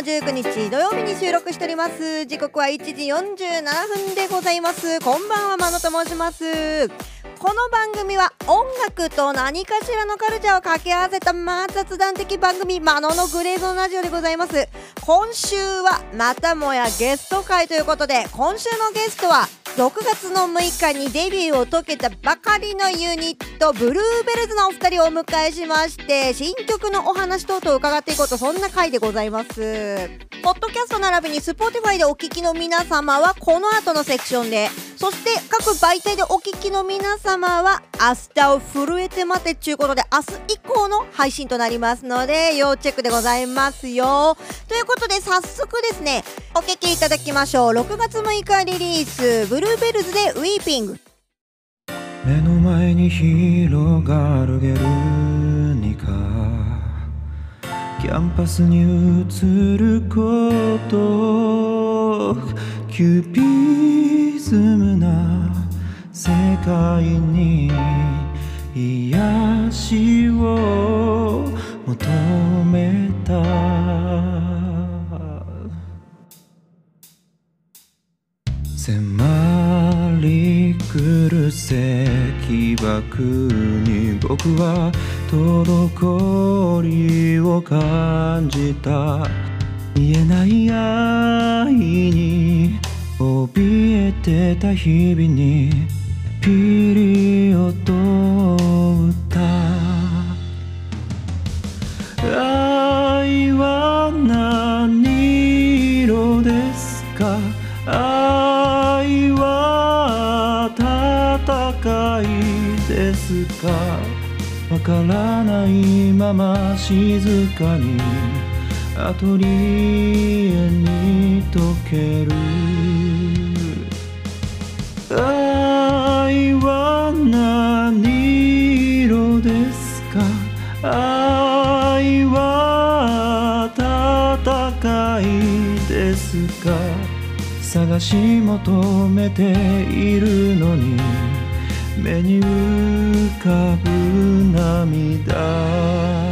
19日土曜日に収録しております。時刻は1時47分でございます。こんばんはまのと申します。この番組は音楽と何かしらのカルチャーを掛け合わせたまあ雑談的番組マノのグレーゾンラジオでございます。今週はまたもやゲスト会ということで今週のゲストは6月の6日にデビューを解けたばかりのユニットブルーベルズのお二人をお迎えしまして新曲のお話等々伺っていこうとそんな回でございます。ポッドキャスト並びに Spotify でお聞きの皆様はこの後のセクションでそして各媒体でお聞きの皆様は明日を震えて待てっちゅうことで明日以降の配信となりますので要チェックでございますよ。ということで早速ですねお聴きいただきましょう。6月6日リリースルーベルズでウィーピング。目の前に広がるゲルニカ。キャンパスに映ること。キューピズムな。世界に癒しを求めた。石爆に僕は滞りを感じた見えない愛に怯えてた日々にピリオドかわからないまま静かにアトリエに溶ける。愛は何色ですか？愛は戦いですか探し求めているのに目に浮かぶ涙。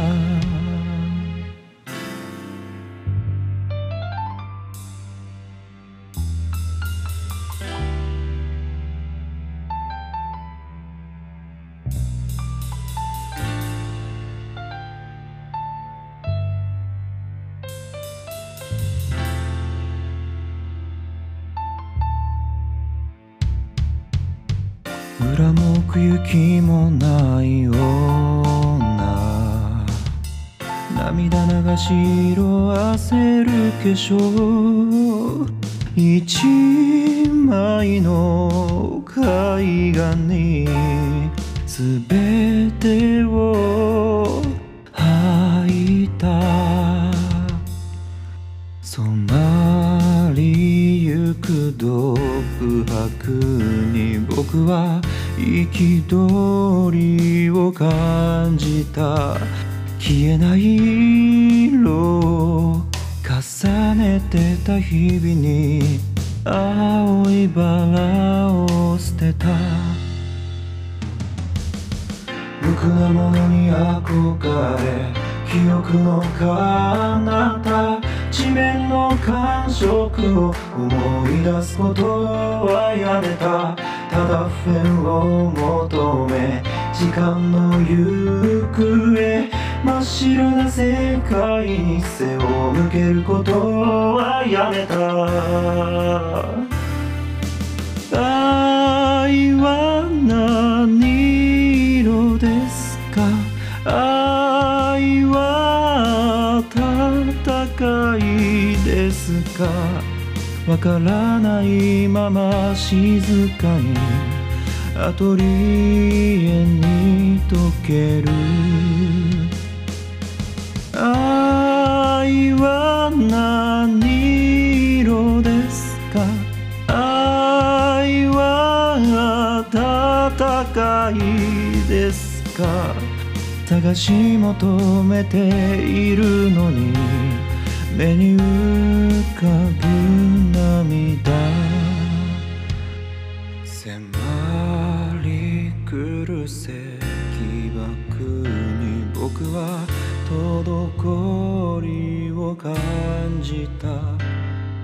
行きもない女。涙流し色あせる化粧。一枚の絵画に全てを吐いた。染まりゆく独白に僕は憤りを感じた。消えない色を重ねてた日々に。青いバラを捨てた。無垢なものに憧れ。記憶の彼方。地面の感触を思い出すことはやめた。ただ普遍を求め時間の行方真っ白な世界に背を向けることはやめた。愛は何色ですか？愛は戦いですか？わからないまま静かにアトリエに溶ける。愛は何色ですか？愛は戦いですか？探し求めているのに目に浮かぶ涙。迫り来る石爆に僕は滞りを感じた。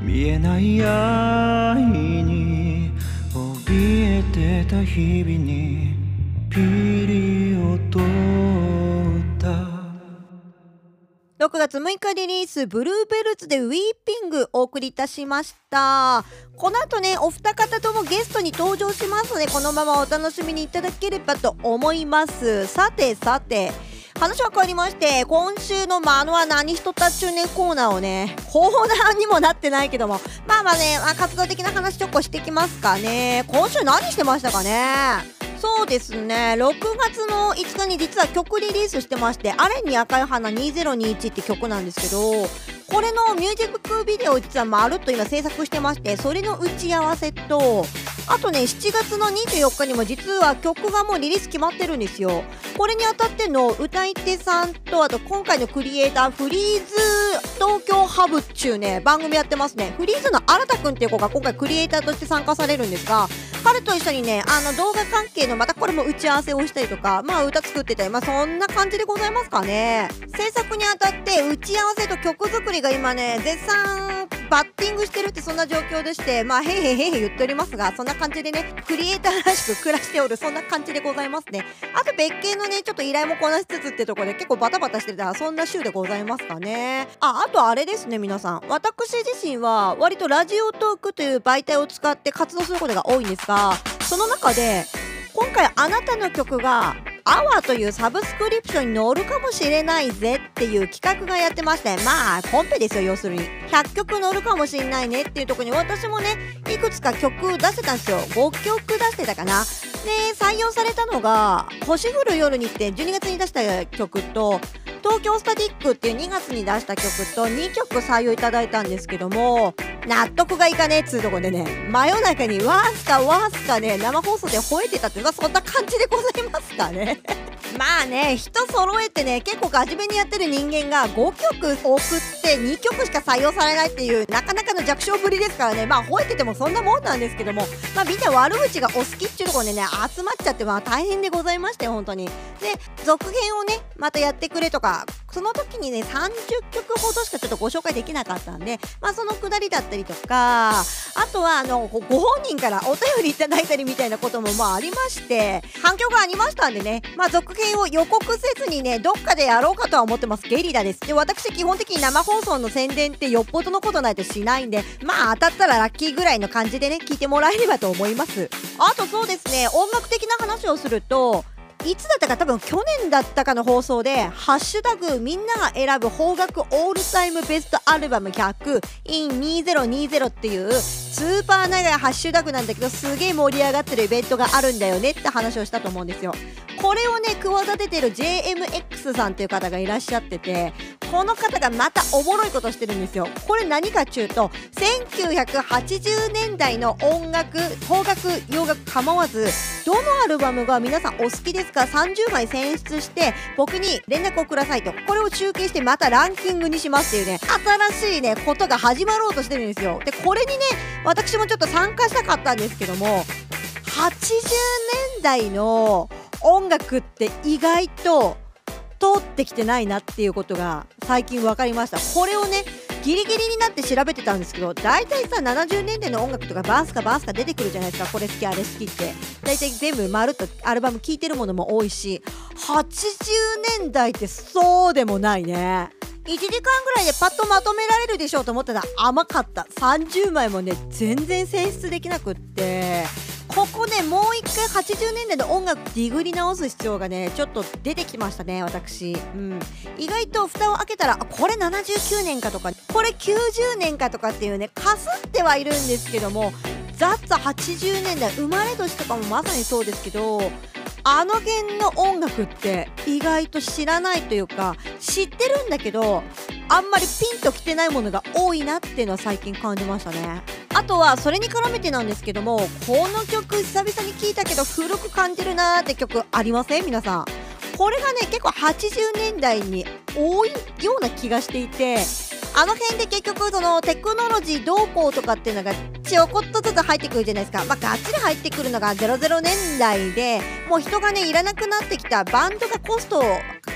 見えない愛に怯えてた日々にピリオドった。6月6日リリースブルーベルツでウィーピングお送りいたしました。この後ねお二方ともゲストに登場しますのでこのままお楽しみにいただければと思います。さてさて話は変わりまして今週の「まあのは何しとったっちゅうね」コーナーをねコーナーにもなってないけどもまあまあね、まあ、活動的な話ちょっとしてきますかね。今週何してましたかね？そうですね6月の5日に実は曲リリースしてまして「アレンに赤い花2021」って曲なんですけどこれのミュージックビデオを実はまるっと今制作してましてそれの打ち合わせとあとね7月の24日にも実は曲がもうリリース決まってるんですよ。これにあたっての歌い手さんとあと今回のクリエイターフリーズ東京ハブっちゅうね番組やってますね。フリーズの新田くんっていう子が今回クリエイターとして参加されるんですが彼と一緒にねあの動画関係のまたこれも打ち合わせをしたりとかまあ歌作ってたりまあそんな感じでございますかね。制作にあたって打ち合わせと曲作りが今ね絶賛バッティングしてるってそんな状況でしてまあへいへいへいへい言っておりますがそんな感じでねクリエイターらしく暮らしておるそんな感じでございますね。あと別件のねちょっと依頼もこなしつつってところで結構バタバタしてたそんな週でございますかね。ああとあれですね皆さん。私自身は割とラジオトークという媒体を使って活動することが多いんですがその中で今回あなたの曲がアワーというサブスクリプションに乗るかもしれないぜっていう企画がやってましてまあコンペですよ要するに。100曲乗るかもしれないねっていうとこに私もねいくつか曲出せたんですよ。5曲出してたかな。で採用されたのが「星降る夜に」って12月に出した曲と東京スタティックっていう2月に出した曲と2曲採用いただいたんですけども納得がいかねえっつうとこでね真夜中にわーすかわーすかね生放送で吠えてたってまあそんな感じでございますかね。まあね人揃えてね結構真面目にやってる人間が5曲送って2曲しか採用されないっていうなかなかの弱小ぶりですからね。まあ吠えててもそんなもんなんですけどもまあみんな悪口がお好きっていうところでね集まっちゃってまあ大変でございまして本当に。で続編をねまたやってくれとかその時にね30曲ほどしかちょっとご紹介できなかったんでまあそのくだりだったりとかあとはあのご本人からお便りいただいたりみたいなこともまあありまして反響がありましたんでねまあ続編を予告せずにねどっかでやろうかとは思ってます。ゲリラです。で私基本的に生放送の宣伝ってよっぽどのことないとしないんでまあ当たったらラッキーぐらいの感じでね聞いてもらえればと思います。あとそうですね音楽的な話をするといつだったか多分去年だったかの放送で「ハッシュタグみんなが選ぶ邦楽オールタイムベストアルバム 100in2020」っていうスーパー長いハッシュタグなんだけどすげえ盛り上がってるイベントがあるんだよねって話をしたと思うんですよ。これをね企ててる JMX さんっていう方がいらっしゃっててこの方がまたおもろいことしてるんですよ。これ何かっていうと1980年代の音楽邦楽洋楽構わずどのアルバムが皆さんお好きですか30枚選出して僕に連絡をくださいとこれを集計してまたランキングにしますっていうね新しいねことが始まろうとしてるんですよ。でこれにね私もちょっと参加したかったんですけども80年代の音楽って意外と通ってきてないなっていうことが最近分かりました。これをねギリギリになって調べてたんですけど大体さ70年代の音楽とかバースかバースか出てくるじゃないですか。これ好きあれ好きって。大体全部まるっとアルバム聴いてるものも多いし80年代ってそうでもないね。1時間ぐらいでパッとまとめられるでしょうと思った。ら甘かった。30枚もね全然選出できなくって。ここねもう一回80年代の音楽ディグり直す必要がねちょっと出てきましたね私、うん、意外と蓋を開けたらこれ79年かとかこれ90年かとかっていうねかすってはいるんですけどもザッツ80年代生まれ年とかもまさにそうですけどあの辺の音楽って意外と知らないというか知ってるんだけどあんまりピンときてないものが多いなっていうのは最近感じましたね。あとはそれに絡めてなんですけどもこの曲久々に聴いたけど古く感じるなーって曲ありません？皆さん。これがね結構80年代に多いような気がしていてあの辺で結局そのテクノロジーどうこうとかっていうのがちょこっとずつ入ってくるじゃないですか。まあがっつり入ってくるのが00年代でもう人がねいらなくなってきた。バンドがコスト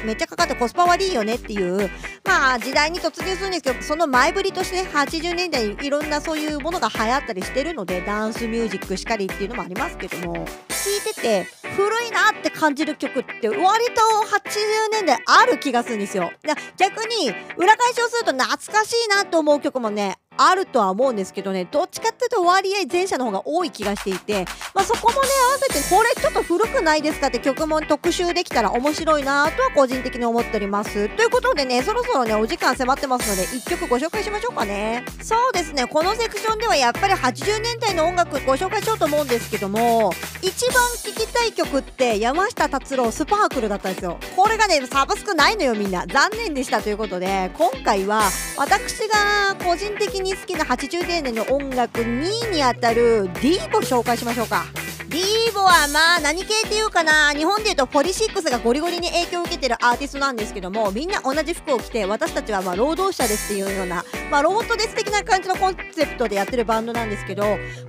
めっちゃかかってコスパ悪いよねっていう。まあ時代に突入するんですけどその前振りとしてね80年代いろんなそういうものが流行ったりしてるのでダンスミュージックしかりっていうのもありますけども。聴いてて古いなって感じる曲って割と80年代ある気がするんですよ。逆に裏返しをすると懐かしいなと思う曲もねあるとは思うんですけどねどっちかっていうと割合前者の方が多い気がしていて、まあ、そこもね合わせてこれちょっと古くないですかって曲も特集できたら面白いなとは個人的に思っております。ということでねそろそろねお時間迫ってますので1曲ご紹介しましょうかね。そうですねこのセクションではやっぱり80年代の音楽ご紹介しようと思うんですけども一番聴きたい曲って山下達郎スパークルだったんですよ。これがねサブスクないのよみんな。残念でした。ということで今回は私が個人的にに好きな80年代の音楽2位にあたる D を紹介しましょうか。ディーボはまあ何系っていうかな日本でいうとポリシックスがゴリゴリに影響を受けてるアーティストなんですけどもみんな同じ服を着て私たちはまあ労働者ですっていうような、まあ、ロボットです的な感じのコンセプトでやってるバンドなんですけど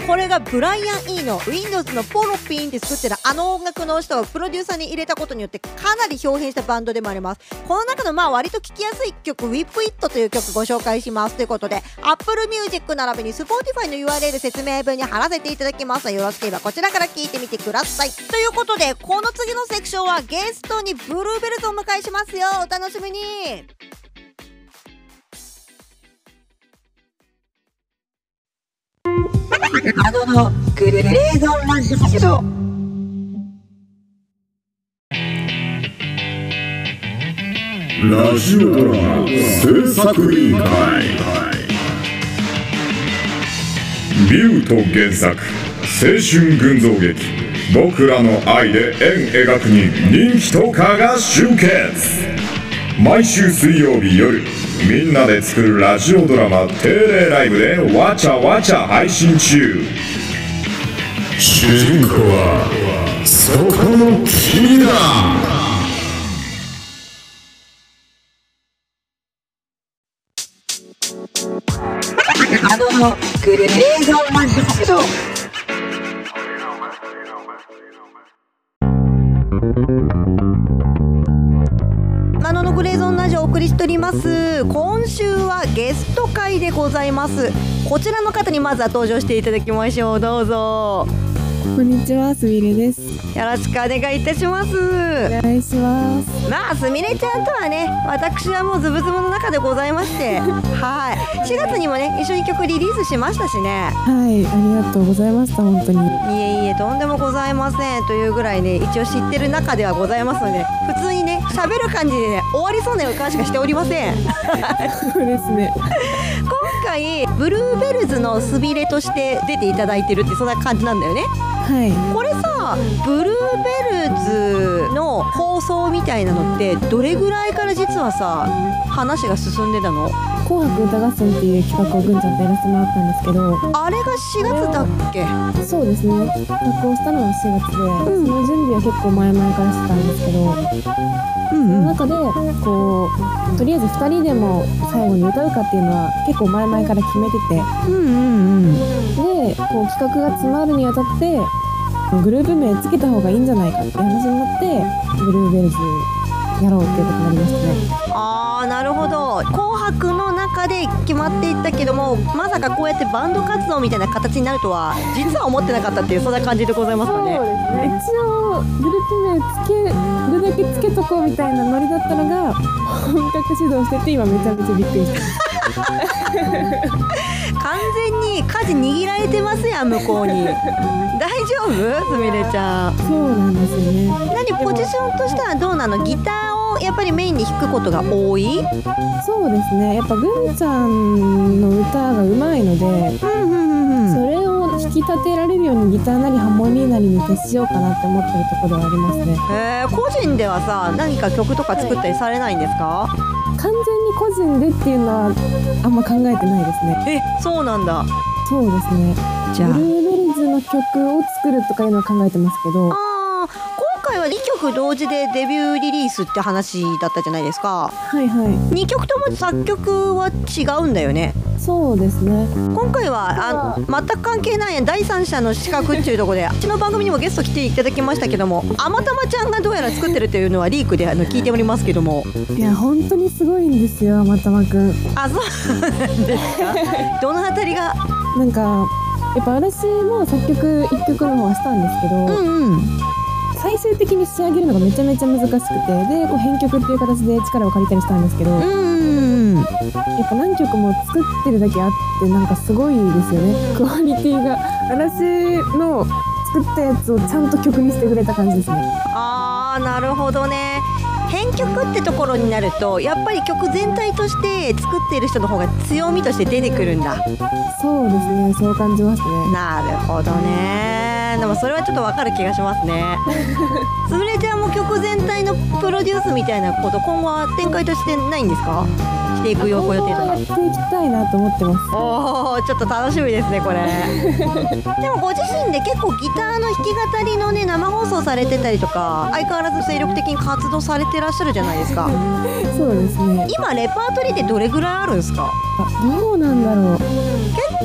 これがブライアン・イーの Windows のポロピンって作ってるあの音楽の人をプロデューサーに入れたことによってかなり表現したバンドでもあります。この中のまあ割と聴きやすい曲 Whip It という曲ご紹介しますということで Apple Music 並びに Spotify の URL 説明文に貼らせていただきます。よろしければこちらから聴いてみてください。ということでこの次のセクションはゲストにブルーベルズをお迎えしますよ。お楽しみに。あののグレーゾンランドセドラジオドラマ制作委員会。ビュート原作。青春群像劇。僕らの愛で円描くに人気トーカーが集結。毎週水曜日夜みんなで作るラジオドラマ定例ライブでわちゃわちゃ配信中。主人公はそこの君だ。あのグレーラジオをお送りしております。今週はゲスト会でございます。こちらの方にまずは登場していただきましょう。どうぞ。こんにちは、すみれです。よろしくお願いいたしますお願いします。まあすみれちゃんとはね私はもうズブズブの中でございまして はい4月にもね一緒に曲リリースしましたしねはい、ありがとうございました、本当に。いえいえとんでもございませんというぐらいね一応知ってる中ではございますので普通にね喋る感じでね終わりそうな予感しかしておりません そうですね。今回ブルーベルズのすびれとして出ていただいてるってそんな感じなんだよねはい。これさブルーベルズの放送みたいなのってどれぐらいから実はさ話が進んでたの？紅白歌合戦っていう企画をぐんちゃんとやらせてもらったんですけど、あれが4月だっけ？そうですね。企画をしたのは4月で、うん。その準備は結構前々からしてたんですけど、うんその中で、こう、とりあえず2人でも最後に歌うかっていうのは結構前々から決めてて、うんうんうん。で、こう企画が詰まるにあたって、グループ名つけた方がいいんじゃないかって話になって、ブルーベルズやろうっていうことになりましたね。あーなるほど「紅白」の中で決まっていったけどもまさかこうやってバンド活動みたいな形になるとは実は思ってなかったっていうそんな感じでございますかね。そうですね。一応グループ名つけるだけつけとこうみたいなノリだったのが本格始動してて今めちゃめちゃびっくりしてます 完全に舵握られてますやん向こうに。大丈夫？すみれちゃん。そうなんですよね。何ポジションとしてはどうなの？ギターをやっぱりメインに弾くことが多い？そうですね。やっぱグミちゃんの歌がうまいのでうんうんうんうん。それを引き立てられるようにギターなりハーモニーなりに徹しようかなって思ってるところはありますね。えー、個人ではさ何か曲とか作ったりされないんですか、完全に個人でっていうのはあんま考えてないですね。えそうなんだ。そうですね。じゃあ。ブルーベルズの曲を作るとかいうのは考えてますけど回は2曲同時でデビューリリースって話だったじゃないですか。はいはい。2曲とも作曲は違うんだよね。そうですね。今回はあ全く関係ない第三者の資格っていうところでうちの番組にもゲスト来ていただきましたけどもあまたまちゃんがどうやら作ってるというのはリークであの聞いておりますけども。いや本当にすごいんですよまたまくん。あそうなんですか。どのあたりが？なんかやっぱ私も作曲1曲の方はしたんですけど、うんうん最終的に仕上げるのがめちゃめちゃ難しくてでこう編曲っていう形で力を借りたりしたんですけど、やっうんぱ何曲も作ってるだけあってなんかすごいですよね。クオリティが。私の作ったやつをちゃんと曲にしてくれた感じですね。あーなるほどね。編曲ってところになるとやっぱり曲全体として作っている人の方が強みとして出てくるんだ。そうですね。そう感じますね。なるほどね。でもそれはちょっとわかる気がしますね。つぶれちゃんも曲全体のプロデュースみたいなこと今後は展開としてないんですか？していく予定とか。やっていきたいなと思ってます。おーちょっと楽しみですねこれ。でもご自身で結構ギターの弾き語りのね生放送されてたりとか相変わらず精力的に活動されてらっしゃるじゃないですか。そうですね。今レパートリーってどれぐらいあるんですか？あどうなんだろう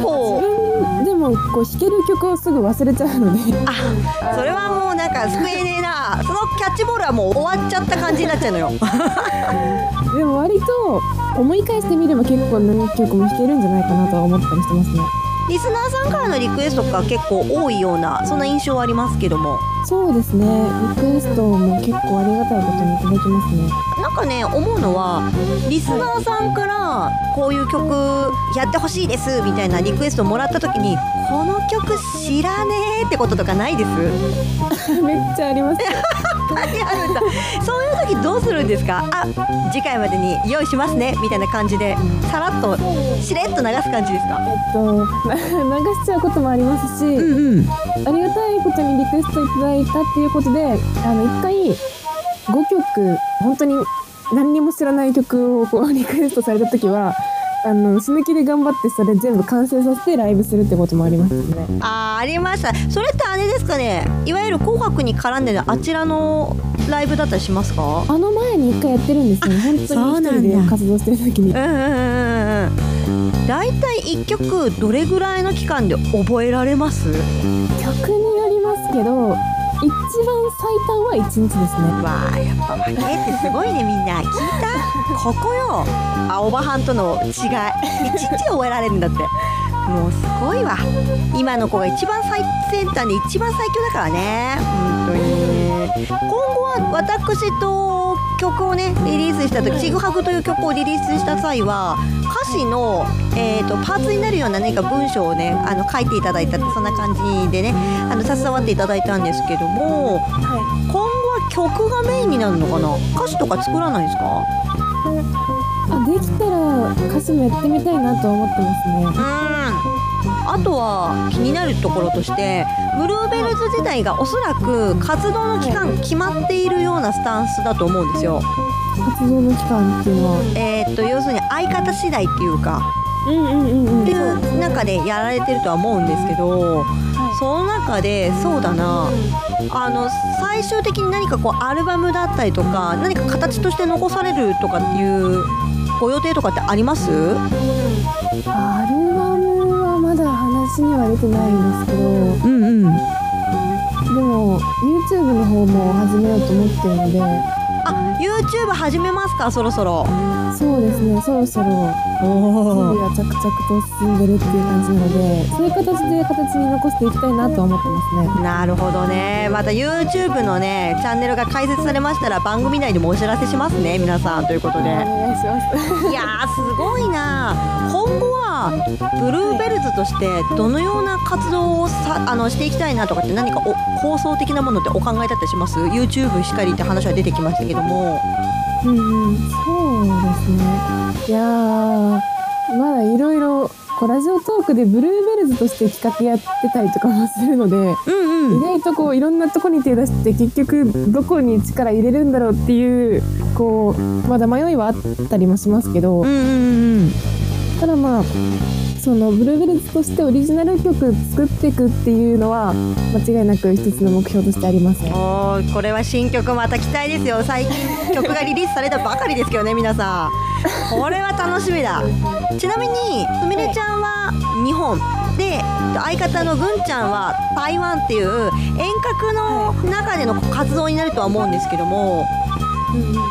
構分でもこう弾ける曲をすぐ忘れちゃうので。あそれはもうなんか救えねえなそのキャッチボールはもう終わっちゃった感じになっちゃうのよ。でも割と思い返してみれば結構何曲も弾けるんじゃないかなとは思ったりしてますねリスナーさんからのリクエストが結構多いようなそんな印象はありますけども。そうですね。リクエストも結構ありがたいことにいただきますね。なんかね思うのはリスナーさんからこういう曲やってほしいですみたいなリクエストをもらった時にこの曲知らねえってこととかないです？めっちゃありますあるんだそういう時どうするんですか？あ次回までに用意しますね。みたいな感じでさらっとしれっと流す感じですか？えっとな流しちゃうこともありますし、んうん。ありがたいことにリクエストいただいたっていうことであの1回5曲本当に何にも知らない曲をこうリクエストされた時はあの死ぬ気で頑張ってそれ全部完成させてライブするってこともありますね。あーありましたそれってあれですかね。いわゆる「紅白」に絡んでるあちらのライブだったりしますか？あの前に1回やってるんですよね。本当に一人で活動してる時に。うんうんうんうんうん。大体1曲どれぐらいの期間で覚えられます？曲によりますけど一番最短は1日ですね。わあやっぱ負けってすごいねみんな。聞いた？ここよ。青葉藩との違い。一日覚えられるんだって。もうすごいわ。今の子が一番最先端で一番最強だからね。本当に。今後は私と曲をねリリースした時「ちぐはぐ」という曲をリリースした際は歌詞の、えー、とパーツになるような何か文章をねあの書いていただいたってそんな感じでねあの携わっていただいたんですけどもは今後は曲がメインになるのかな？歌詞とか作らないですか？あできたら歌詞もやってみたいなとは思ってますね。うん。あとは気になるところとしてブルーベルズ自体がおそらく活動の期間決まっているようなスタンスだと思うんですよ。活動の期間っていうのは？えーっと要するに相方次第っていうか。うんうんうんうんっていう中でやられてるとは思うんですけどその中でそうだな。あの最終的に何かこうアルバムだったりとか何か形として残されるとかっていうご予定とかってあります？アルバムはまだ話には出てないんですけど。うんうん。でも YouTube の方も始めようと思ってるのであ YouTube 始めますか？そろそろ。そうですねそろそろ。準備が着々と進んでるっていう感じなのでそういう形で形に残していきたいなとは思ってますね。なるほどね。また YouTube のねチャンネルが開設されましたら番組内でもお知らせしますね皆さん。ということで。お願いします。いやーすごいな。今後はブルーベルズとしてどのような活動をさあのしていきたいなとかって何かお構想的なものってお考えだったりします ?YouTube しかりって話は出てきましたけどもうんうん。そうですね。いやーまだいろいろこうラジオトークでブルーベルズとして企画やってたりとかもするのでうん意外とこういろんなとこに手出して結局どこに力入れるんだろうっていうこうまだ迷いはあったりもしますけど。うんうんうん。ただまあそのブルーベルズとしてオリジナル曲作っていくっていうのは間違いなく一つの目標としてありますね。おこれは新曲また期待ですよ。最近曲がリリースされたばかりですけどね皆さん。これは楽しみだ。ちなみにすみれちゃんは日本で相方のぐんちゃんは台湾っていう遠隔の中での活動になるとは思うんですけども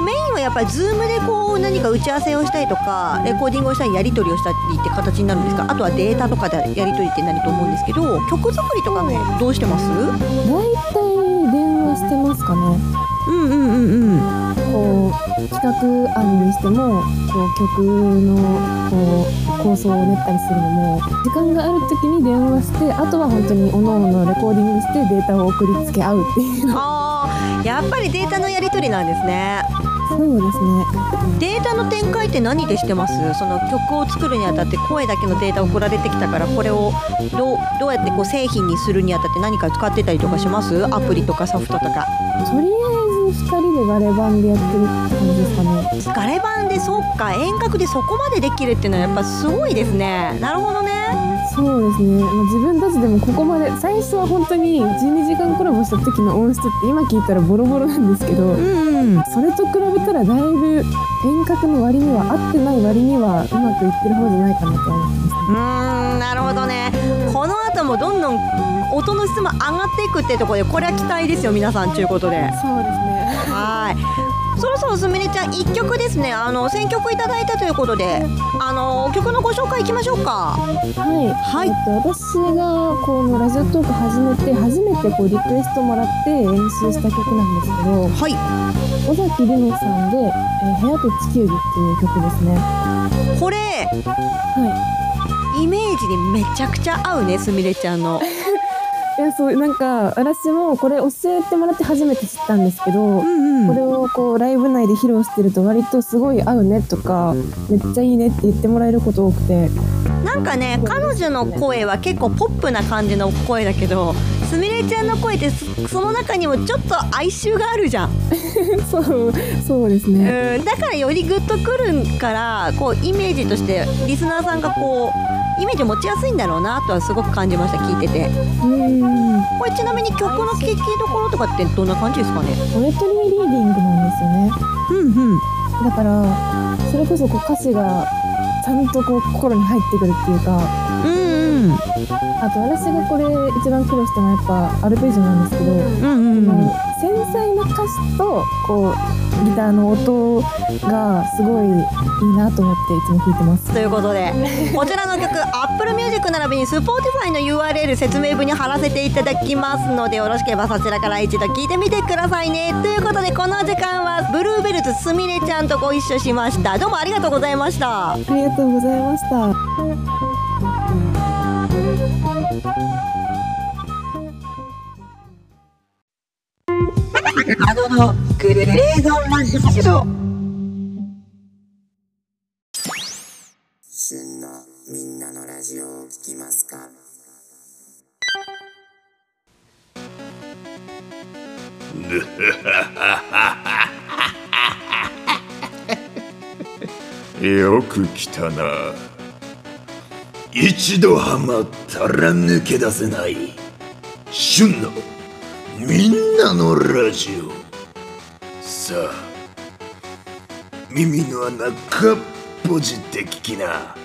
メインはやっぱり Zoom でこう何か打ち合わせをしたりとかレコーディングをしたりやり取りをしたりって形になるんですか？あとはデータとかでやり取りってなると思うんですけど曲作りとかねどうしてます？大体電話してますかね。うんうんうんうん。こう企画案にしてもこう曲のこう構想を練ったりするのも時間がある時に電話してあとは本当に各々レコーディングしてデータを送りつけ合うっていう。あーやっぱりデータのやり取りなんですね。そうですね。データの展開って何でしてます？その曲を作るにあたって声だけのデータ送られてきたからこれをどうどうやってこう製品にするにあたって何か使ってたりとかします？アプリとかソフトとか。とりあえず2人でガレ版でやってるって感じですかね。ガレ版でそっか。遠隔でそこまでできるっていうのはやっぱすごいですね。なるほどねそうですね、まあ、自分たちでもここまで最初は本当に12時間コラボした時の音質って今聞いたらボロボロなんですけど、うんそれと比べたらだいぶ遠隔の割には合ってない割にはうまくいってる方じゃないかなと思ってます。うーんなるほどね。この後もどんどん音の質も上がっていくってところでこれは期待ですよ皆さんということで。そうですね。はいそろそろすみれちゃん一曲ですね。あの選曲いただいたということであの曲のご紹介いきましょうか。はい、はい。えっと、私がこのラジオトーク始めて初めてこうリクエストもらって練習した曲なんですけどはい。尾崎里乃さんで「えー部屋と地球儀」っていう曲ですね。これはい。イメージにめちゃくちゃ合うねすみれちゃんの いやそうなんか私もこれ教えてもらって初めて知ったんですけど、うんこれをこうライブ内で披露してると割とすごい合うねとかめっちゃいいねって言ってもらえること多くて。なんかね彼女の声は結構ポップな感じの声だけどすみれちゃんの声ってそその中にもちょっと哀愁があるじゃん。そうそうですね。うんだからよりグッとくるからこうイメージとしてリスナーさんがこうイメージ持ちやすいんだろうなとはすごく感じました聞いてて。うん。これちなみに曲の聴きどころとかってどんな感じですかね？ポエトリーリーディングなんですよね。うんうん。だからそれこそこう歌詞がちゃんとこう心に入ってくるっていうかうんうん。あと私がこれ一番苦労したのはやっぱアルペジオなんですけど、うんうんうん。繊細な歌詞とこうギターの音がすごいいいなと思っていつも聴いてます。ということでこちらの曲 Apple Music 並びに Spotify の URL 説明文に貼らせていただきますのでよろしければそちらから一度聞いてみてくださいね。ということでこの時間はブルーベルズすみれちゃんとご一緒しました。どうもありがとうございました。ありがとうございましたあののグレーゾンラジオ旬のみんなのラジオを聞きますかよく来たな。一度ハマったら抜け出せない。旬のみんなのラジオ。さあ耳の穴かっぽじって聞きな。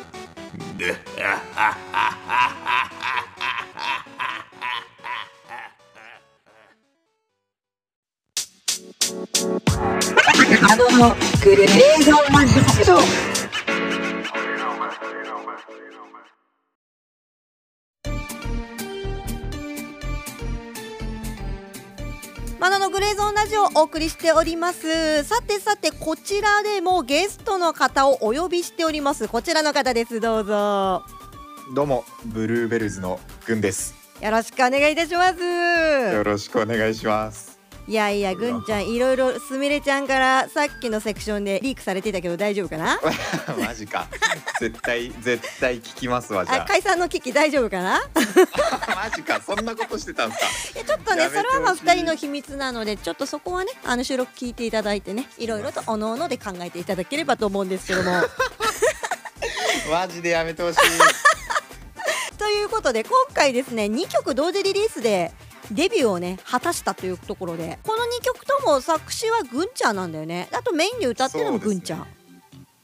あのグレーゾンラジオジオをお送りしております。さてさてこちらでもゲストの方をお呼びしております。こちらの方です。どうぞ。どうもブルーベルズのぐんです。よろしくお願いいたします。よろしくお願いします。いやいやぐんちゃん いろいろすみれちゃんからさっきのセクションでリークされてたけど大丈夫かな？マジか。絶対絶対聞きますわじゃあ解散の危機大丈夫かな？あ。マジか。そんなことしてたんすか？ちょっとねそれはまあ二人の秘密なのでちょっとそこはねあの収録聞いていただいてねいろいろとおのおので考えていただければと思うんですけどもマジでやめてほしい。いうことで今回ですね2曲同時リリースでデビューをね果たしたというところで。この2曲とも作詞はぐんちゃんなんだよね。あとメインで歌ってるのもぐんちゃん、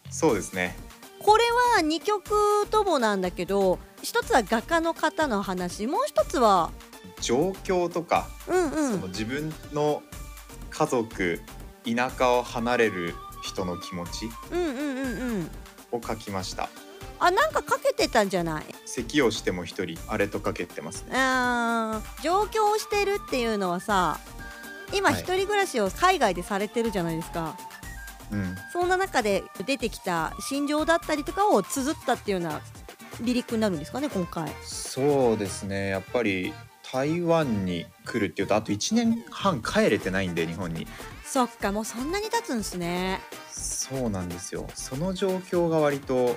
そうですね。これは2曲ともなんだけど一つは画家の方の話。もう一つは状況とか、うんうん。その自分の家族田舎を離れる人の気持ちうんうんうんうん。を書きましたあなんかかけてたんじゃない？咳をしても一人あれとかけてますね。あー上京してるっていうのはさ今はい。一人暮らしを海外でされてるじゃないですか、うん。そんな中で出てきた心情だったりとかを綴ったっていうようなリリックになるんですかね今回。そうですね。やっぱり台湾に来るっていうとあと1年半帰れてないんで日本に。そっかもうそんなに経つんですね。そうなんですよ。その状況が割と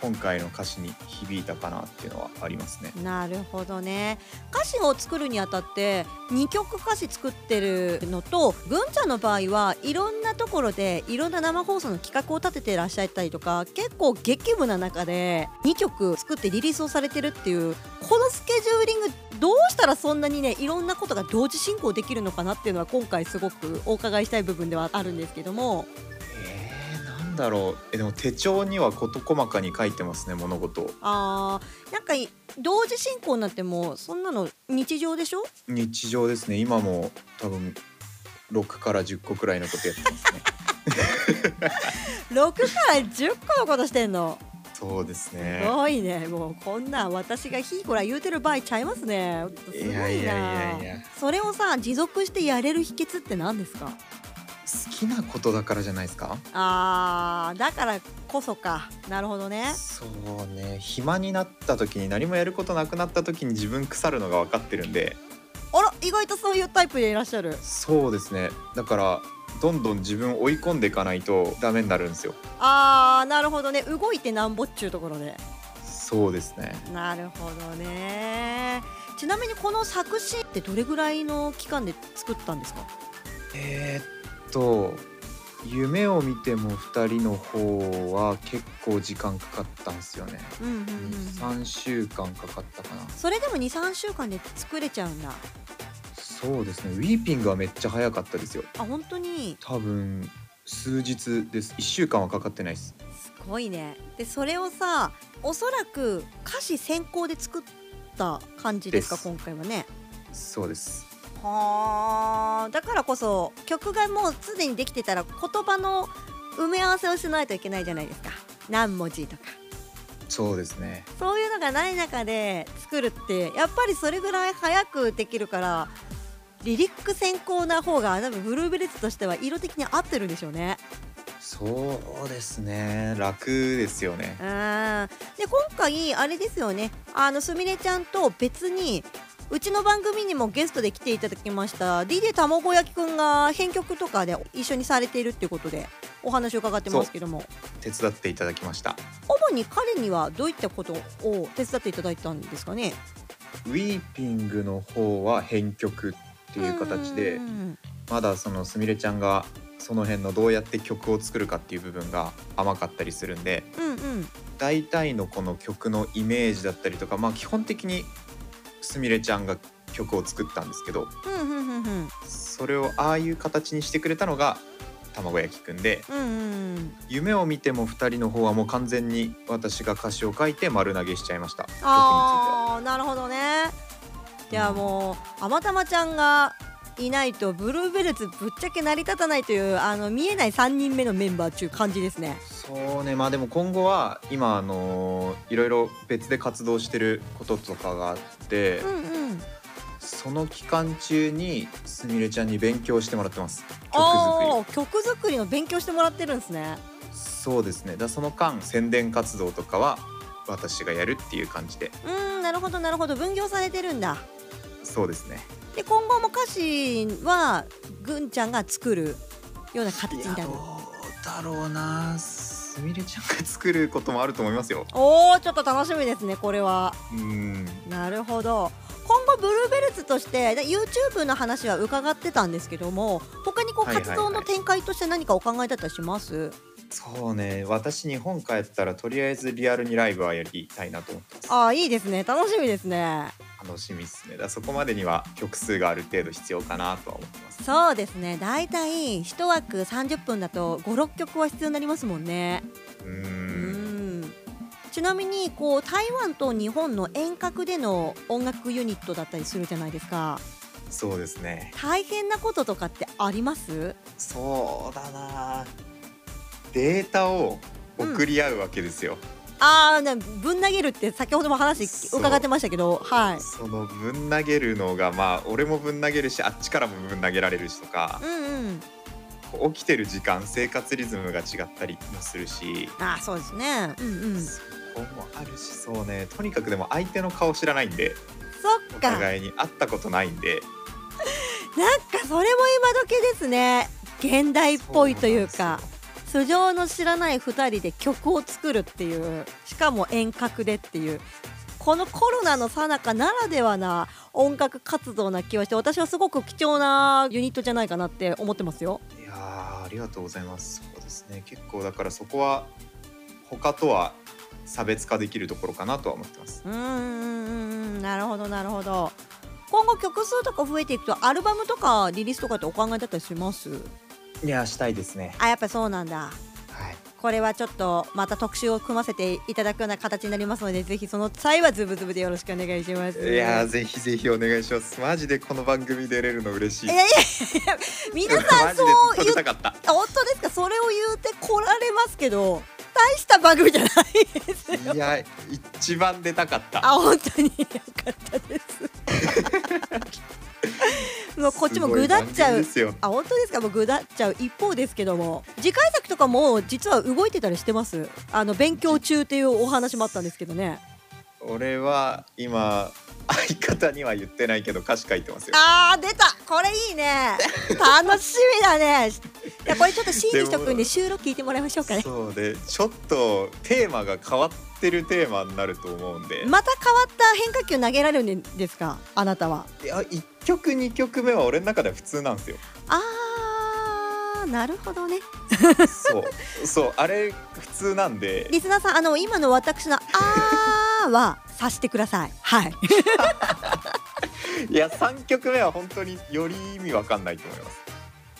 今回の歌詞に響いたかなっていうのはありますね。なるほどね。歌詞を作るにあたって2曲歌詞作ってるのとぐんちゃんの場合はいろんなところでいろんな生放送の企画を立ててらっしゃったりとか結構激務な中で2曲作ってリリースをされてるっていうこのスケジューリングどうしたらそんなにねいろんなことが同時進行できるのかなっていうのは今回すごくお伺いしたい部分ではあるんですけども、だろう。えでも手帳には事細かに書いてますね物事を。あーなんかい同時進行になってもそんなの日常でしょ？日常ですね。今も多分6から10個くらいのことやってますね。6から10個のことしてんの？そうですすねごいね。もうこんなん私がひいこら言うてる場合ちゃいますね。すごいな。いやいやいやいや。それをさ持続してやれる秘訣って何ですか？好きなことだからじゃないですか？あーだからこそか。なるほどね。そうね。暇になった時に何もやることなくなった時に自分腐るのが分かってるんで。あら意外とそういうタイプでいらっしゃる。そうですね。だからどんどん自分を追い込んでいかないとダメになるんですよ。あーなるほどね。動いてなんぼっちゅうところで。そうですね。なるほどね。ちなみにこの作詞ってどれぐらいの期間で作ったんですか？えーっと夢を見ても2人の方は結構時間かかったんですよね。うんうんうん3週間かかったかな。それでも23週間で作れちゃうんだ。そうですね。ウィーピングはめっちゃ早かったですよ。あ本当に？多分数日です。1週間はかかってないです。すごいね。でそれをさおそらく歌詞先行で作った感じですか？今回はね。そうですはあだからこそ曲がもうすでにできてたら言葉の埋め合わせをしないといけないじゃないですか。何文字とか。そうですね。そういうのがない中で作るってやっぱりそれぐらい早くできるからリリック先行な方が多分ブルーベリーズとしては色的に合ってるんでしょうね。そうですね。楽ですよね。うん。で今回あれですよね。あのすみれちゃんと別にうちの番組にもゲストで来ていただきました。DJ 卵焼きくんが編曲とかで一緒にされているっていうことでお話を伺ってますけども。手伝っていただきました。主に彼にはどういったことを手伝っていただいたんですかね？ウィーピングの方は編曲っていう形でうん。まだそのすみれちゃんがその辺のどうやって曲を作るかっていう部分が甘かったりするんでうんうん。大体のこの曲のイメージだったりとかまあ基本的にすみれちゃんが曲を作ったんですけどうんうんうんうん。それをああいう形にしてくれたのが卵焼きくんでうんうん夢を見ても2人の方はもう完全に私が歌詞を書いて丸投げしちゃいました。曲については。ああなるほどね。いやもうあまたまちゃんがいないとブルーベルツぶっちゃけ成り立たないというあの見えない3人目のメンバーっていう感じですね。そうね。まあでも今後は今あのいろいろ別で活動してることとかがあって、うんうん。その期間中にすみれちゃんに勉強してもらってます。曲作あー曲作りの勉強してもらってるんですね。りそうですね。だその間宣伝活動とかは私がやるっていう感じで。うーんなるほどなるほど。分業されてるんだ。そうですねで今後も歌詞はぐんちゃんが作るような形になる。だろうな。すみれちゃんが作ることもあると思いますよ。おーちょっと楽しみですねこれは。うん。なるほど今後ブルーベルツとしてで YouTube の話は伺ってたんですけども他にこうはいはいはい。活動の展開として何かお考えだったりします、そうね。私日本帰ったらとりあえずリアルにライブはやりたいなと思ってます。ああいいですね。楽しみですね。楽しみですね。だそこまでには曲数がある程度必要かなとは思ってます。そうですね。だいたい1枠30分だと56曲は必要になりますもんね。うんちなみにこう台湾と日本の遠隔での音楽ユニットだったりするじゃないですか。そうですね。大変なこととかってあります？そうだな。データを送り合うわけですよ、ああねぶん投げるって先ほども話伺ってましたけど。はい。そのぶん投げるのがまあ俺もぶん投げるしあっちからもぶん投げられるしとかうんうん。起きてる時間生活リズムが違ったりもするし。あーそうですね。うんうんそそこもあるし。そうね。とにかくでも相手の顔知らないんで。おっか。なんか互いに会ったことないんで。それも今時ですね。現代っぽいというか素性の知らない2人で曲を作るっていうしかも遠隔でっていう。このコロナの最中ならではな音楽活動な気はして私はすごく貴重なユニットじゃないかなって思ってますよ。いやーありがとうございます。そうですね。結構だからそこは他とは差別化できるところかなとは思ってます。うんうんうんうんなるほどなるほど。今後曲数とか増えていくとアルバムとかリリースとかってお考えだったりします？いやしたいですね。あやっぱそうなんだ。はい。これはちょっとまた特集を組ませていただくような形になりますのでぜひその際はズブズブでよろしくお願いします。いやーぜひぜひお願いします。マジでこの番組出れるの嬉しい。いやいやいや皆さんそう言っ出たかった。あ本当ですか？それを言うて来られますけど大した番組じゃないですよ。いや一番出たかった。あ本当によかったです。もうこっちもぐだっちゃう。あ本当ですか？もうぐだっちゃう一方ですけども。次回作とかも実は動いてたりしてます？あの勉強中っていうお話もあったんですけどね。俺は今相方には言ってないけど歌詞書いてますよ。あー出た。これいいね。楽しみだね。いやこれちょっとシーンにしとくんで収録聞いてもらいましょうかね。そうでちょっとテーマが変わってるテーマになると思うんで、また変わった変化球投げられるんですか？あなたは。いや1曲2曲目は俺の中では普通なんですよ。あーなるほどね。そう。そうあれ普通なんで。リスナーさんあの今の私の「あー」はさしてください。はい。いや3曲目は本当により意味わかんないと思います。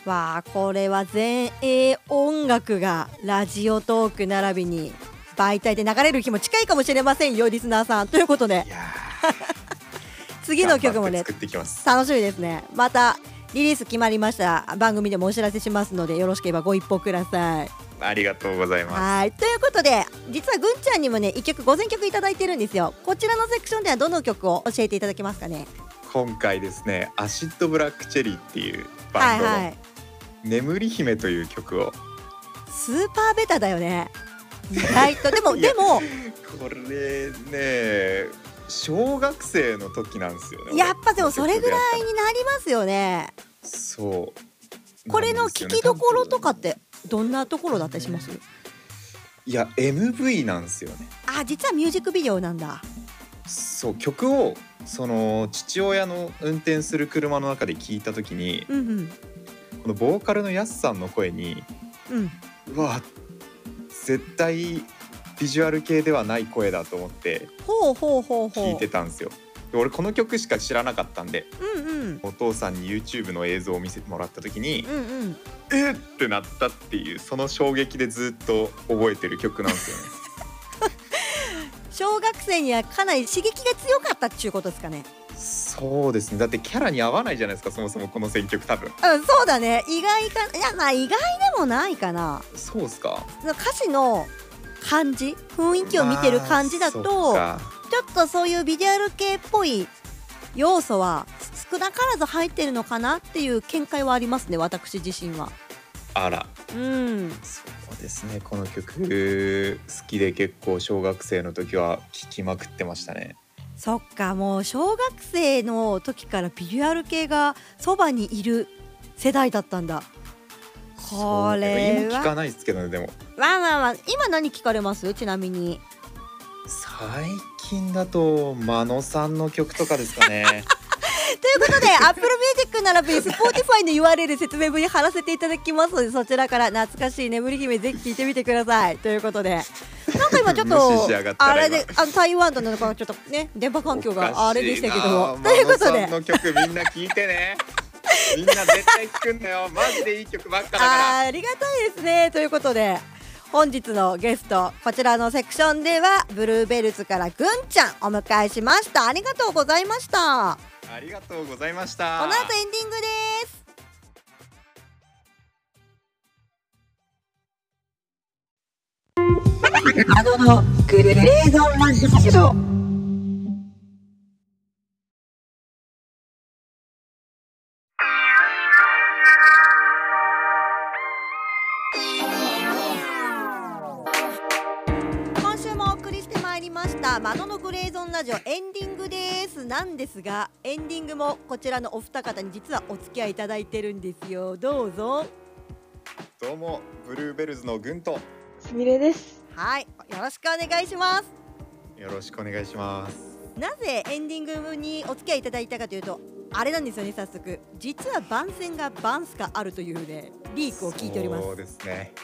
わあこれは前衛音楽がラジオトーク並びに媒体で流れる日も近いかもしれませんよリスナーさん。ということで。次の曲もね作っていきます。楽しみですね。またリリース決まりました。ら番組でもお知らせしますのでよろしければご一報ください。ありがとうございます。はい。ということで実はぐんちゃんにもね一曲午前曲いただいてるんですよ。こちらのセクションではどの曲を教えていただけますかね？今回ですねアシッドブラックチェリーっていうはいバンドのはい「眠り姫」という曲を。スーパーベタだよね。意外と。でもでもこれね小学生の時なんですよねやっぱでもそれぐらいにになりますよね。そう。これの聞きどころとかっってどんなところだったりします？いや MV なんですよね。あ実はミュージックビデオなんだ。そう曲をその父親の運転する車の中で聞いた時にうんこのボーカルのヤスさんの声にうんうん。うわ絶対ビジュアル系ではない声だと思ってほうほうほうほう。聞いてたんですよ。で俺この曲しか知らなかったんでうんうん。お父さんに YouTube の映像を見せてもらった時にうんうん。えっってなったっていうその衝撃でずっと覚えてる曲なんですよね。小学生にはかなり刺激が強かったっていうことですかね。そうですね。だってキャラに合わないじゃないですかそもそもこの選曲多分。うんそうだね。意外かいやまあ意外でもないかな。そうっすか。歌詞の感じ雰囲気を見てる感じだと、まあちょっとそういうビジュアル系っぽい要素は少なからず入ってるのかなっていう見解はありますね私自身は。あら。うん。そうですね。この曲好きで結構小学生の時は聴きまくってましたね。そっかもう小学生の時からビジュアル系がそばにいる世代だったんだこれ今聞かは。ないですけどねでも。まあまあまあ今何聞かれます？ちなみに。最近だと真野さんの曲とかですかね。ということで Apple Music 並び Spotify の URL 説明文に貼らせていただきます。のでそちらから懐かしい眠り姫ぜひ聞いてみてください。ということでなんか今ちょっと あれで今あの台湾とのなんかちょっとね電波環境があれでしたけども。ということで。の曲みんな聞いてねみんな絶対聞くんだよ。マジでいい曲ばっかだから。あーありがたいですね。ということで本日のゲストこちらのセクションではブルーベルズからぐんちゃんお迎えしました。ありがとうございました。ありがとうございました。この後エンディングです。あののグレーゾンラジオ送りしてまいりました「マノのグレーゾンラジオ」エンディングです。なんですがエンディングもこちらのお二方に実はお付き合いいただいてるんですよ。どうぞ。どうもブルーベルズのグント。すみれです。はいよろしくお願いします。よろしくお願いします。なぜエンディングにお付き合いいただいたかというとあれなんですよね早速。実は番宣がバンスかあるというねリークを聞いております。そうですね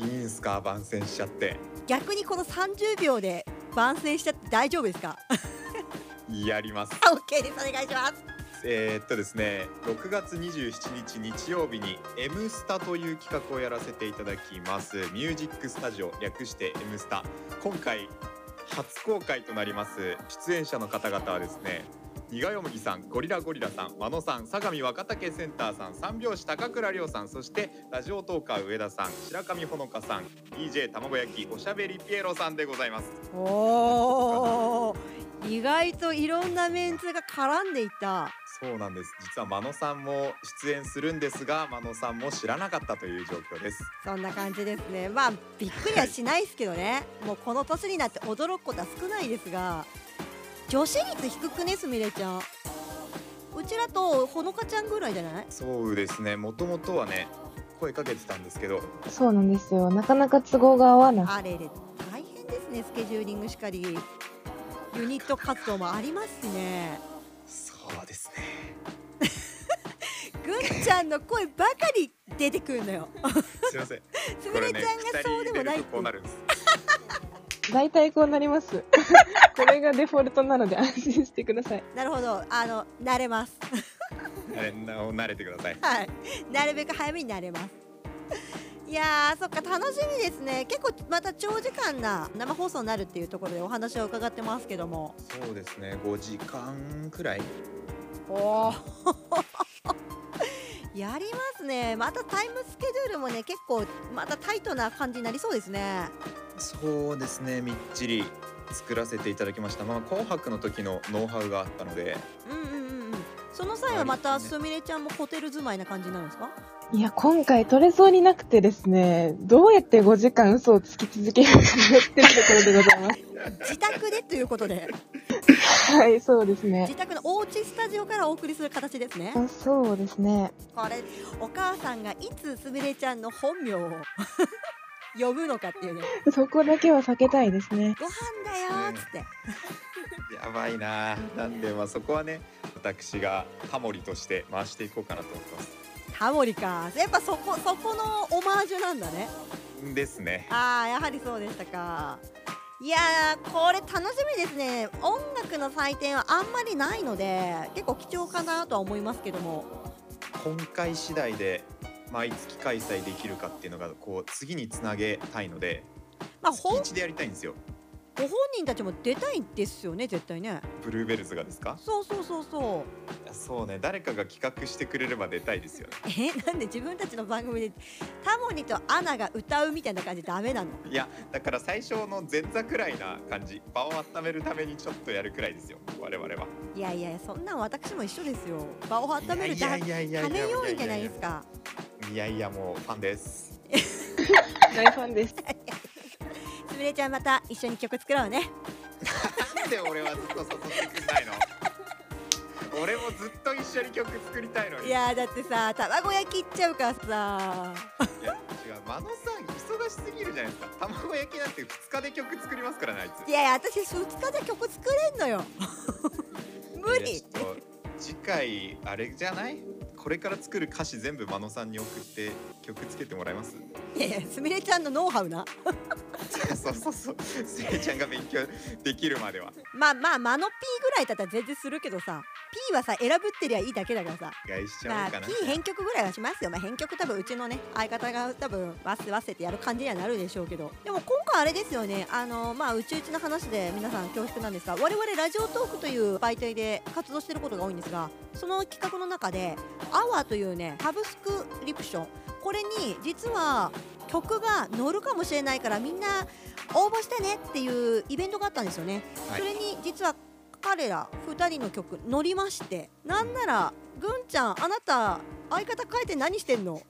いいんすか？番宣しちゃって。逆にこの30秒で番宣しちゃって大丈夫ですか？やります。あ OK です。お願いします。えーっとですね6月27日日曜日に「M スタ」という企画をやらせていただきます。ミュージックスタジオ略して「M スタ」今回初公開となります。出演者の方々はですね苦よむぎさんゴリラゴリラさん真野さん相模若竹センターさん三拍子高倉涼さんそしてラジオトーカー上田さん白上ほのかさん DJ 卵焼きおしゃべりピエロさんでございます。おー。意外といろんなメンツが絡んでいた。そうなんです。実は真野さんも出演するんですが真野さんも知らなかったという状況です。そんな感じですね。まあびっくりはしないですけどね。もうこの年になって驚くことは少ないですが女子率低くねすみれちゃん。うちらとほのかちゃんぐらいじゃない？そうですね。もともとはね声かけてたんですけど。そうなんですよ。なかなか都合が合わなくあれれ大変ですねスケジューリングしかり。ユニット活動もありますしね。そうですね。ぐんちゃんの声ばかり出てくるのよ。すいません。すみれちゃんがそうでもない。ってこうなるんです大体こうなります。これがデフォルトなので安心してください。なるほど。あの慣れます。あれな慣れてください。はい。なるべく早めに慣れます。いやーそっか楽しみですね。結構また長時間な生放送になるっていうところでお話を伺ってますけども。そうですね。5時間くらい。おおやりますね。またタイムスケジュールもね結構またタイトな感じになりそうですね。そうですね。みっちり作らせていただきました。まあ紅白の時のノウハウがあったので。うんうんうんうん。その際はまたすみれちゃんもホテル住まいな感じになるんですか？いや、今回取れそうになくてですね、どうやって5時間嘘をつき続けるかやってるところでございます。自宅でということではい、そうですね自。宅のおうちスタジオからお送りする形ですねあそうですね。これお母さんがいつすみれちゃんの本名を 呼ぶのかっていうねそこだけは避けたいですね。ご飯だよーっつってやばいななんでまあそこはね私がタモリとして回していこうかなと思ってますタモリか。やっぱそこそこのオマージュなんだね。ですね。ああやはりそうでしたか。いやーこれ楽しみですね。音楽の祭典はあんまりないので結構貴重かなとは思いますけども。今回次第で毎月開催できるかっていうのがこう次につなげたいのでまあ本月一でやりたいんですよご本人たちも出たいんですよね絶対ね。ブルーベルズがですか？そうそうそうそう。そうね。誰かが企画してくれれば出たいですよね。えなんで自分たちの番組でタモリとアナが歌うみたいな感じダメなの？いやだから最初の前座くらいな感じ。場を温めるためにちょっとやるくらいですよ。我々は。いやいやそんなん私も一緒ですよ。場を温めるため要員じゃないですか。いやいやもうファンです。大ファンです。すみれちゃんまた一緒に曲作ろうね。なんで俺はずっと誘ってくんないの？俺もずっと一緒に曲作りたいのに。いやだってさ卵焼きいっちゃうからさ。いや違う真野さん忙しすぎるじゃないですか。卵焼きなんて2日で曲作りますからねあいつ。いやいや私2日で曲作れんのよ。無理次回あれじゃない？これから作る歌詞全部真野さんに送って曲つけてもらえます？いやいやすみれちゃんのノウハウな。そうそうそう。すみれちゃんが勉強できるまでは。まあまあ間の P ぐらいだったら全然するけどさ P はさ選ぶってりゃいいだけだからさ。まあ P 編曲ぐらいはしますよ。まあ編曲多分うちのね相方が多分わせわせてやる感じにはなるでしょうけど。でも今回あれですよね。あのまあうちうちの話で皆さん恐縮なんですが我々ラジオトークという媒体で活動してることが多いんですがその企画の中でアワーというねサブスクリプション。これに実は曲が乗るかもしれないからみんな応募してねっていうイベントがあったんですよね、はい。それに実は彼ら2人の曲乗りましてなんならぐんちゃんあなた相方変えて何してんの？ね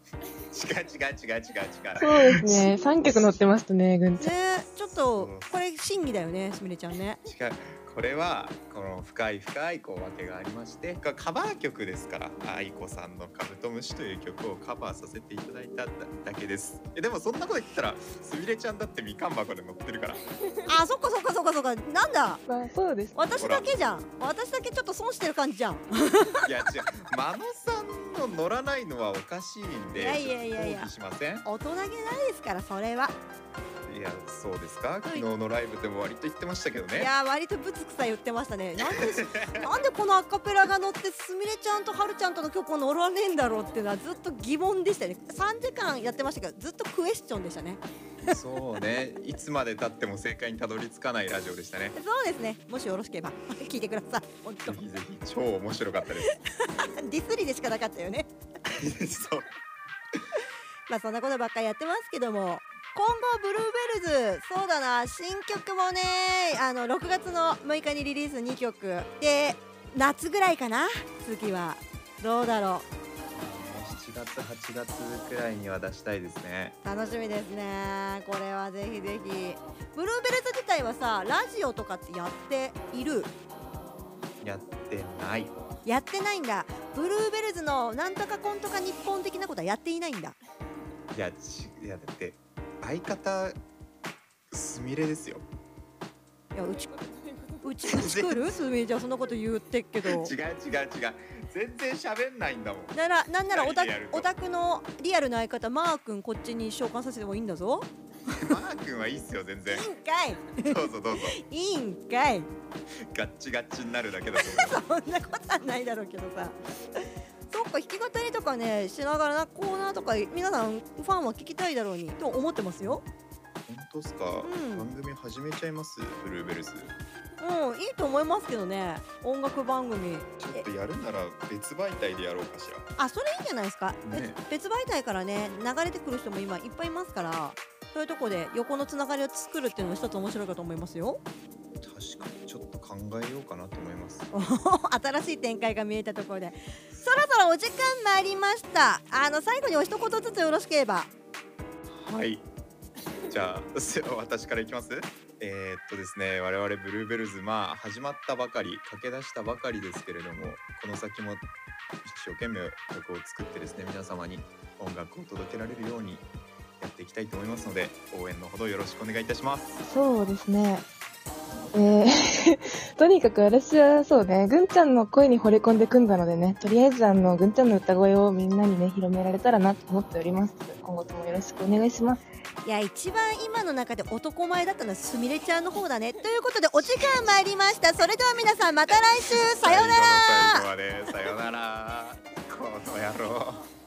違う違う違う違う違う。そうですね。3曲乗ってましたね、ぐんちゃん。えちょっとこれ審議だよねすみれちゃんね。違うこれはこの深い深いこう訳がありましてカバー曲ですから愛子さんの「カブトムシ」という曲をカバーさせていただいただけです。えでもそんなこと言ったらすみれちゃんだってみかん箱で乗ってるから。あそっかそっかそっかそっか。なんだ？まあ、そうです。私だけじゃん。私だけちょっと損してる感じじゃん。いや違う。真野さんの乗らないのはおかしいんでいやいやいやいや。大人げないですからそれはいやそうですか？昨日のライブでも割と言ってましたけどね。いや割とぶつくさ言ってましたね。なんで なんでこのアカペラが乗ってすみれちゃんとはるちゃんとの曲を乗らねえんだろうっていうのはずっと疑問でしたね。3時間やってましたけどずっとクエスチョンでしたね。そうね。いつまで経っても正解にたどり着かないラジオでしたね。そうですね。もしよろしければ 聞いてください。本当。ぜひぜひ。超面白かったです。ディスりでしかなかったよね。そう。まあそんなことばっかりやってますけども今後ブルーベルズそうだな新曲もねあの6月の6日にリリース2曲で夏ぐらいかな次は。どうだろ7月8月くらいには出したいですね。う楽しみですね。これはぜひぜひ。ブルーベルズ自体はさラジオとかってやっている？やってない。やってないんだ。ブルーベルズのなんとかコンとか日本的なことはやっていないんだ。いやちいやだって相方すみれですよ。いやうちうちうち来る？すみれちゃんそんなこと言ってっけど。違う違う違う。全然喋んないんだもん。ならなんならオタ二人でやると。オタクのリアルな相方マー君こっちに召喚させてもいいんだぞ。マー君はいいっすよ全然。いいんかい。どうぞどうぞ。いいんかい。ガッチガッチになるだけだと思います。そんなことはないだろうけどさそっか弾き語りとかねしながらなコーナーとか皆さんファンは聞きたいだろうにと思ってますよ。本当っすか、ん。番組始めちゃいます？ブルーベルズ。うんいいと思いますけどね。音楽番組。ちょっとやるなら別媒体でやろうかしら。あそれいいんじゃないですか、別ね別媒体からね流れてくる人も今いっぱいいますからそういうとこで横のつながりを作るっていうのも一つ面白いかと思いますよ。確かにちょっと考えようかなと思います 新しい展開が見えたところでそろそろお時間参りましたあの最後にお一言ずつよろしければはい。じゃあ、す私からいきます？えーっとですね、我々ブルーベルズ、まあ始まったばかり、駆け出したばかりですけれども、この先も一生懸命曲を作ってですね、皆様に音楽を届けられるようにやっていきたいと思いますので、応援のほどよろしくお願いいたします。そうですね。えー、とにかく私はそうね、ぐんちゃんの声に惚れ込んでくんだのでね、とりあえずあの、ぐんちゃんの歌声をみんなにね、広められたらなと思っております。今後ともよろしくお願いします。いや一番今の中で男前だったのはすみれちゃんの方だねということでお時間参りましたそれでは皆さんまた来週さようなら最後の最後まで、さようなら。この野郎。